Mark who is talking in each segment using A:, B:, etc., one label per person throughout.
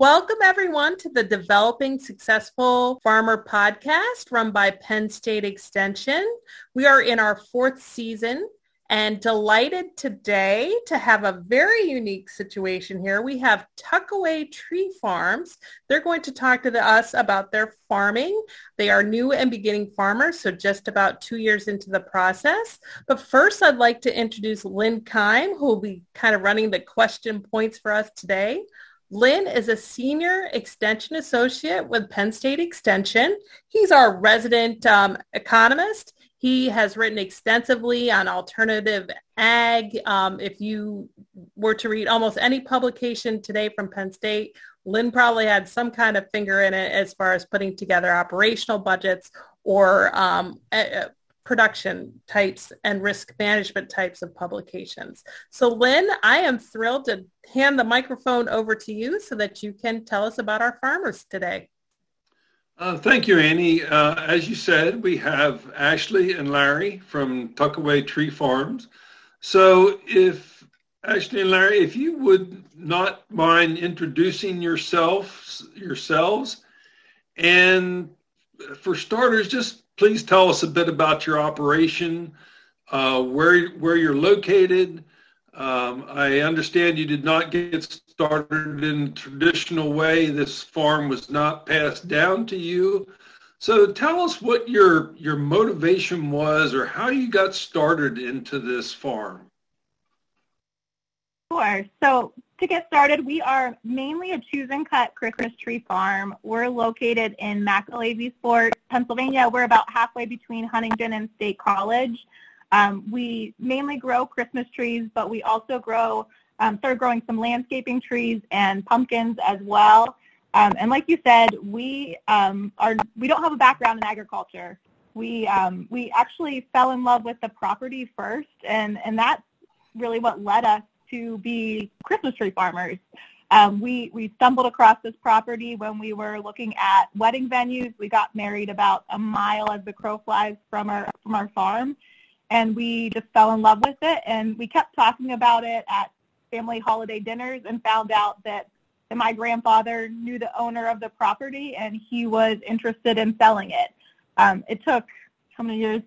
A: Welcome everyone to the Developing Successful Farmer podcast run by Penn State Extension. We are in our fourth season and delighted today to have a very unique situation here. We have Tuckaway Tree Farms. They're going to talk to us about their farming. They are new and beginning farmers, so just about two years into the process. But first, I'd like to introduce Lynn Kime, who will be kind of running the question points for us today. Lynn is a senior extension associate with Penn State Extension. He's our resident um, economist he has written extensively on alternative ag. Um, if you were to read almost any publication today from Penn State, Lynn probably had some kind of finger in it as far as putting together operational budgets or um, production types and risk management types of publications. So Lynn, I am thrilled to hand the microphone over to you so that you can tell us about our farmers today.
B: Uh, thank you, Annie. Uh, as you said, we have Ashley and Larry from Tuckaway Tree Farms. So if Ashley and Larry, if you would not mind introducing yourselves, yourselves, and for starters, just please tell us a bit about your operation, uh, where where you're located. Um, I understand you did not get started in traditional way. This farm was not passed down to you. So tell us what your your motivation was or how you got started into this farm.
C: Sure. So to get started, we are mainly a choose and cut Christmas tree farm. We're located in McAlevys Fort, Pennsylvania. We're about halfway between Huntingdon and State College. Um, we mainly grow Christmas trees, but we also grow um, started growing some landscaping trees and pumpkins as well. Um, and like you said, we um, are we don't have a background in agriculture. We um, we actually fell in love with the property first, and and that's really what led us to be Christmas tree farmers. Um, we we stumbled across this property when we were looking at wedding venues. We got married about a mile as the crow flies from our from our farm, and we just fell in love with it. And we kept talking about it at family holiday dinners and found out that my grandfather knew the owner of the property and he was interested in selling it. Um, it took how many years?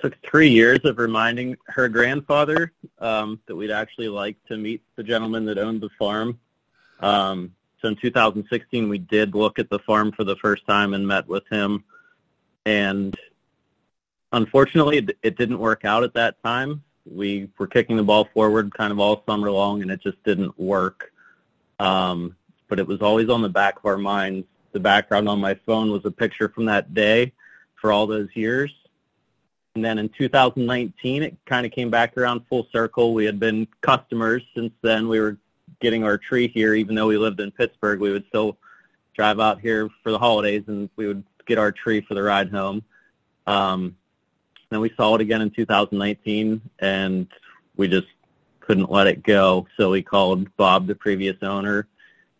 D: Took three years of reminding her grandfather um, that we'd actually like to meet the gentleman that owned the farm. Um, so in 2016, we did look at the farm for the first time and met with him. And unfortunately, it, it didn't work out at that time we were kicking the ball forward kind of all summer long, and it just didn't work. Um, but it was always on the back of our minds. The background on my phone was a picture from that day for all those years. And then in 2019, it kind of came back around full circle. We had been customers since then. We were getting our tree here, even though we lived in Pittsburgh. We would still drive out here for the holidays, and we would get our tree for the ride home. Um, then we saw it again in 2019, and we just couldn't let it go. So we called Bob, the previous owner,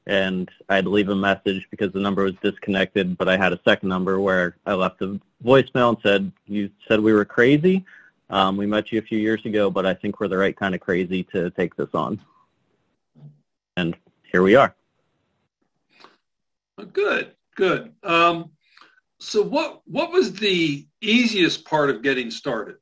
D: and I had to leave a message because the number was disconnected. But I had a second number where I left a voicemail and said, "You said we were crazy. Um, we met you a few years ago, but I think we're the right kind of crazy to take this on." And here we are.
B: Good, good. Um, so what what was the easiest part of getting started?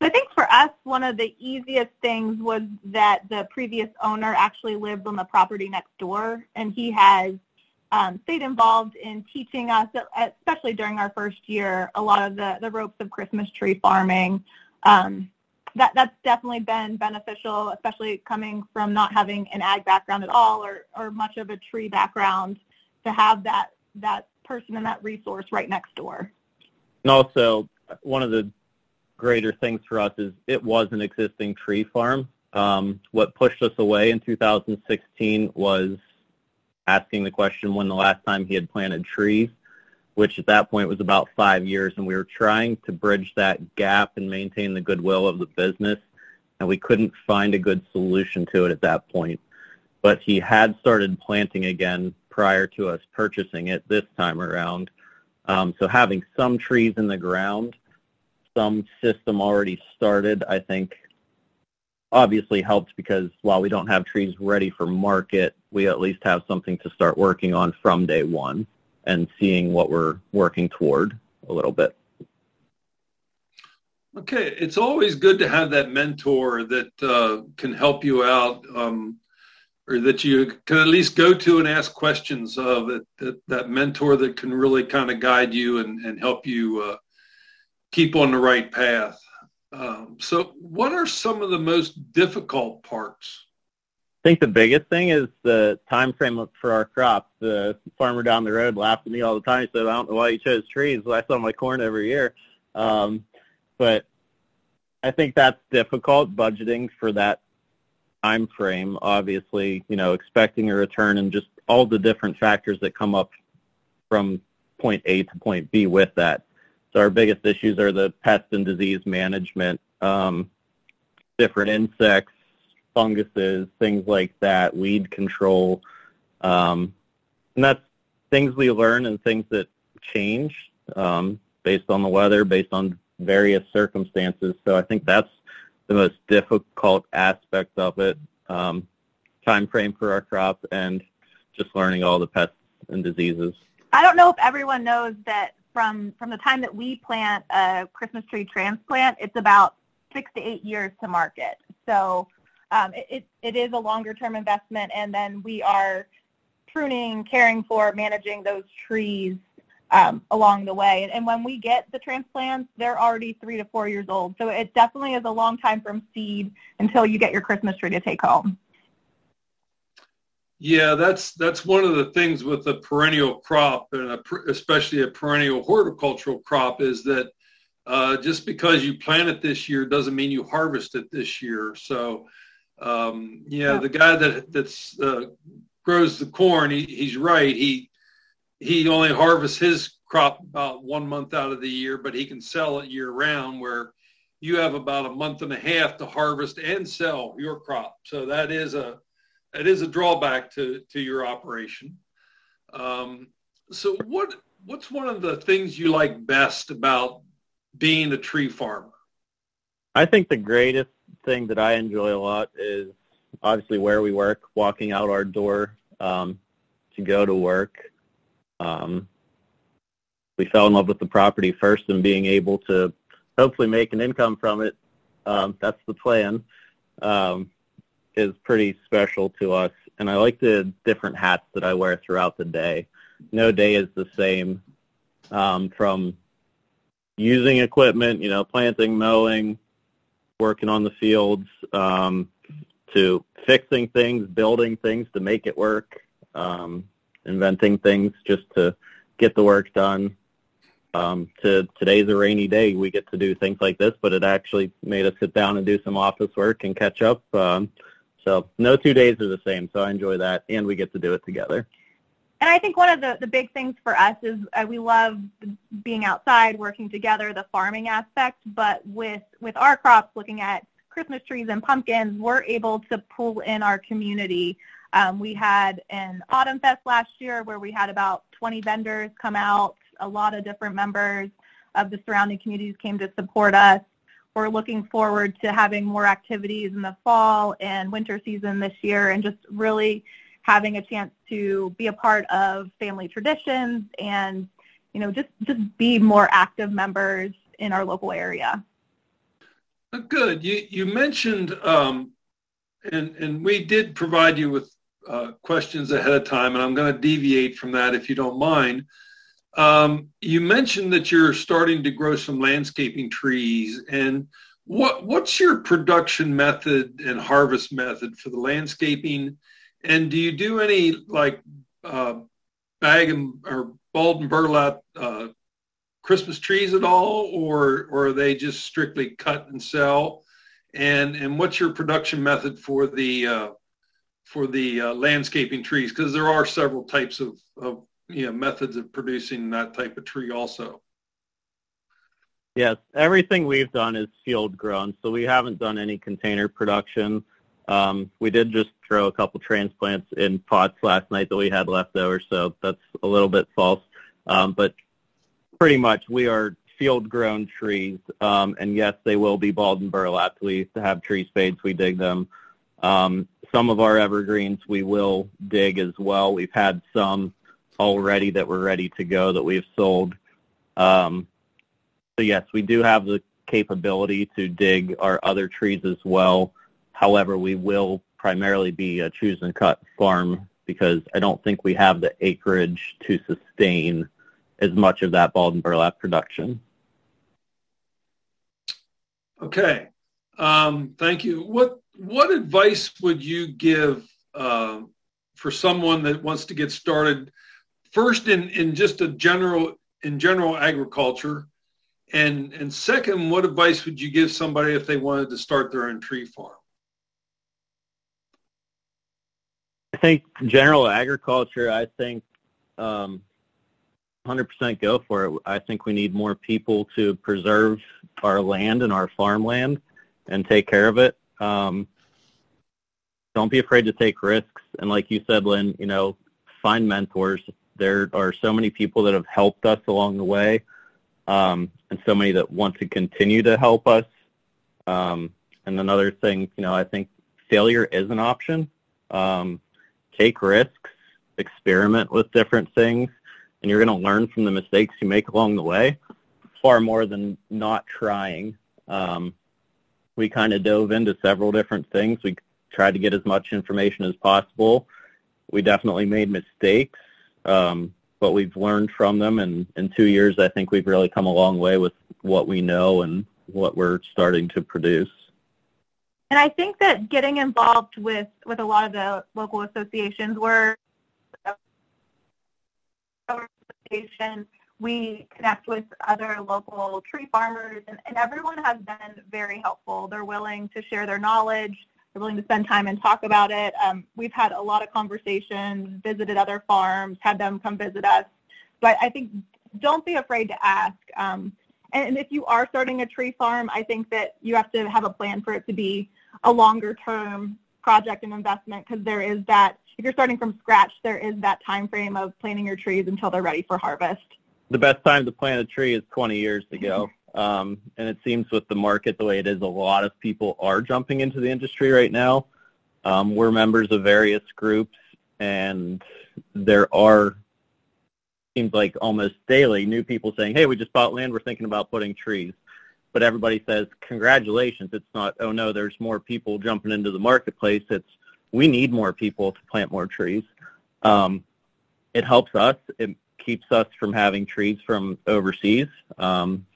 C: I think for us, one of the easiest things was that the previous owner actually lived on the property next door, and he has um, stayed involved in teaching us, especially during our first year, a lot of the, the ropes of Christmas tree farming. Um, that that's definitely been beneficial, especially coming from not having an ag background at all or, or much of a tree background to have that that person and that resource right next door.
D: And also, one of the greater things for us is it was an existing tree farm. Um, what pushed us away in 2016 was asking the question when the last time he had planted trees, which at that point was about five years, and we were trying to bridge that gap and maintain the goodwill of the business, and we couldn't find a good solution to it at that point. But he had started planting again prior to us purchasing it this time around. Um, so having some trees in the ground, some system already started, I think obviously helped because while we don't have trees ready for market, we at least have something to start working on from day one and seeing what we're working toward a little bit.
B: Okay, it's always good to have that mentor that uh, can help you out, um, or that you can at least go to and ask questions of. That that, that mentor that can really kind of guide you and, and help you uh, keep on the right path. Um, so, what are some of the most difficult parts?
D: I think the biggest thing is the time frame for our crops. The farmer down the road laughed at me all the time. He said, "I don't know why you chose trees. I saw my corn every year." Um, but I think that's difficult budgeting for that time frame. Obviously, you know, expecting a return and just all the different factors that come up from point A to point B with that. So our biggest issues are the pest and disease management, um, different insects, funguses, things like that, weed control. Um, and that's things we learn and things that change um, based on the weather, based on various circumstances. So I think that's the most difficult aspect of it. Um, time frame for our crop and just learning all the pests and diseases.
C: I don't know if everyone knows that from from the time that we plant a Christmas tree transplant, it's about six to eight years to market. So um, it, it is a longer term investment, and then we are pruning, caring for, managing those trees um, along the way. And, and when we get the transplants, they're already three to four years old. So it definitely is a long time from seed until you get your Christmas tree to take home.
B: Yeah, that's that's one of the things with a perennial crop, and a, especially a perennial horticultural crop, is that uh, just because you plant it this year doesn't mean you harvest it this year. So, um, yeah, yeah, the guy that that's uh, grows the corn, he, he's right. He he only harvests his crop about one month out of the year, but he can sell it year round. Where you have about a month and a half to harvest and sell your crop. So that is a it is a drawback to, to your operation. Um, so what what's one of the things you like best about being a tree farmer?
D: I think the greatest thing that I enjoy a lot is obviously where we work, walking out our door um, to go to work. Um, we fell in love with the property first and being able to hopefully make an income from it. Um, that's the plan. Um, is pretty special to us, and I like the different hats that I wear throughout the day. No day is the same. Um, from using equipment, you know, planting, mowing, working on the fields, um, to fixing things, building things to make it work, um, inventing things just to get the work done. Um, to today's a rainy day, we get to do things like this, but it actually made us sit down and do some office work and catch up. Um, so no two days are the same. So I enjoy that, and we get to do it together.
C: And I think one of the, the big things for us is uh, we love being outside, working together, the farming aspect. But with with our crops, looking at Christmas trees and pumpkins, we're able to pull in our community. Um, we had an Autumn Fest last year where we had about 20 vendors come out. A lot of different members of the surrounding communities came to support us. We're looking forward to having more activities in the fall and winter season this year and just really having a chance to be a part of family traditions and, you know, just, just be more active members in our local area.
B: Uh, good. You, you mentioned, um, and, and we did provide you with uh, questions ahead of time, and I'm going to deviate from that if you don't mind. Um, you mentioned that you're starting to grow some landscaping trees, and what what's your production method and harvest method for the landscaping? And do you do any like uh, bag and or bulb and burlap uh, Christmas trees at all, or or are they just strictly cut and sell? And and what's your production method for the uh, for the uh, landscaping trees? Because there are several types of, of you know methods of producing that type of tree also.
D: Yes, everything we've done is field grown, so we haven't done any container production. Um, we did just throw a couple transplants in pots last night that we had left over, so that's a little bit false. Um, but pretty much we are field-grown trees, um, and yes, they will be balled and burlapped. We have tree spades. We dig them. Um, some of our evergreens we will dig as well. We've had some already that were ready to go that we've sold. Um, so yes, we do have the capability to dig our other trees as well. However, we will primarily be a choose and cut farm because I don't think we have the acreage to sustain as much of that balled and burlap production.
B: Okay. Um, thank you. What what advice would you give uh, for someone that wants to get started first in, in just a general in general agriculture and and second what advice would you give somebody if they wanted to start their own tree farm?
D: I think general agriculture i think um, 100% go for it. I think we need more people to preserve our land and our farmland and take care of it. Um, don't be afraid to take risks. And like you said lynn you know find mentors there are so many people that have helped us along the way, um, and so many that want to continue to help us. Um, and another thing, you know, I think failure is an option. Um, take risks, experiment with different things, and you're going to learn from the mistakes you make along the way far more than not trying. Um, we kind of dove into several different things. We tried to get as much information as possible. We definitely made mistakes, um, but we've learned from them, and in two years, I think we've really come a long way with what we know and what we're starting to produce.
C: And I think that getting involved with, with a lot of the local associations, where association, we connect with other local tree farmers, and, and everyone has been very helpful. They're willing to share their knowledge they're willing to spend time and talk about it. Um, we've had a lot of conversations, visited other farms, had them come visit us. But I think don't be afraid to ask. Um, and if you are starting a tree farm, I think that you have to have a plan for it to be a longer term project and investment because there is that, if you're starting from scratch, there is that time frame of planting your trees until they're ready for harvest.
D: The best time to plant a tree is 20 years ago. Um, and it seems with the market the way it is, a lot of people are jumping into the industry right now. Um, we're members of various groups, and there are seems like almost daily new people saying, "Hey, we just bought land. We're thinking about putting trees." But everybody says, "Congratulations!" It's not, "Oh no, there's more people jumping into the marketplace." It's, "We need more people to plant more trees." Um, it helps us. It keeps us from having trees from overseas. Um,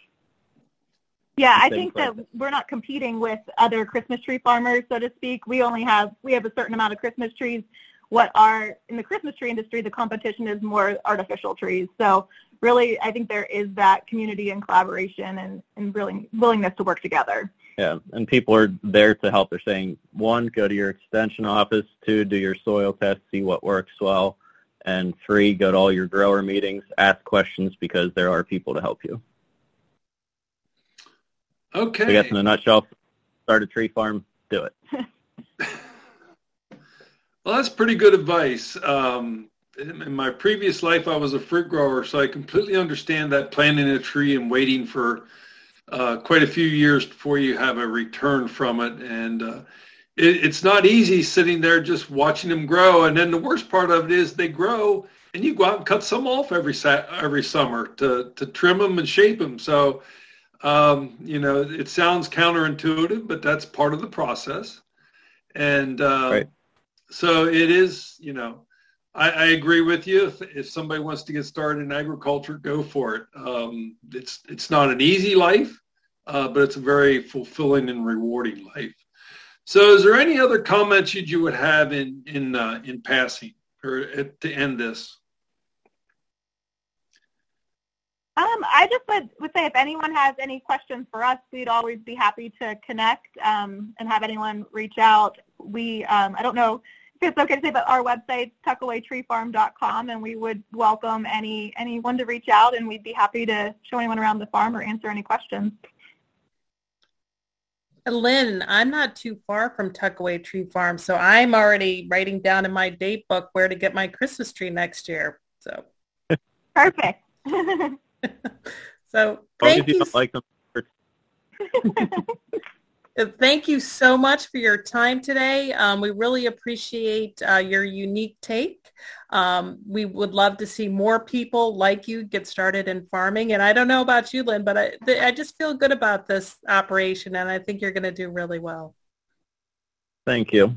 C: yeah, I think that we're not competing with other Christmas tree farmers, so to speak. We only have we have a certain amount of Christmas trees. What are in the Christmas tree industry, the competition is more artificial trees. So really, I think there is that community and collaboration and, and really willingness to work together.
D: Yeah, and people are there to help. They're saying, one, go to your extension office. Two, do your soil test, see what works well. And three, go to all your grower meetings, ask questions because there are people to help you.
B: Okay. I
D: guess in a nutshell, start a tree farm, do it.
B: well, that's pretty good advice. Um, in my previous life, I was a fruit grower, so I completely understand that planting a tree and waiting for uh, quite a few years before you have a return from it. And uh, it, it's not easy sitting there just watching them grow. And then the worst part of it is they grow and you go out and cut some off every every summer to, to trim them and shape them. So um, you know, it sounds counterintuitive, but that's part of the process. And uh, right. so it is, you know, I, I, agree with you. If, if somebody wants to get started in agriculture, go for it. Um, it's, it's not an easy life, uh, but it's a very fulfilling and rewarding life. So is there any other comments you, you would have in, in, uh, in passing or at, to end this?
C: Um, I just would, would say if anyone has any questions for us, we'd always be happy to connect um, and have anyone reach out. We, um, I don't know if it's okay to say, but our website's tuckawaytreefarm.com, and we would welcome any anyone to reach out, and we'd be happy to show anyone around the farm or answer any questions.
A: Lynn, I'm not too far from Tuckaway Tree Farm, so I'm already writing down in my date book where to get my Christmas tree next year. So
C: perfect.
A: So
D: Thank
A: thank you.
D: Like them.
A: Uh, Thank you so much for your time today. Um, we really appreciate uh, your unique take. Um, we would love to see more people like you get started in farming. And I don't know about you, Lynn, but I, th- I just feel good about this operation, and I think you're going to do really well.
D: Thank you.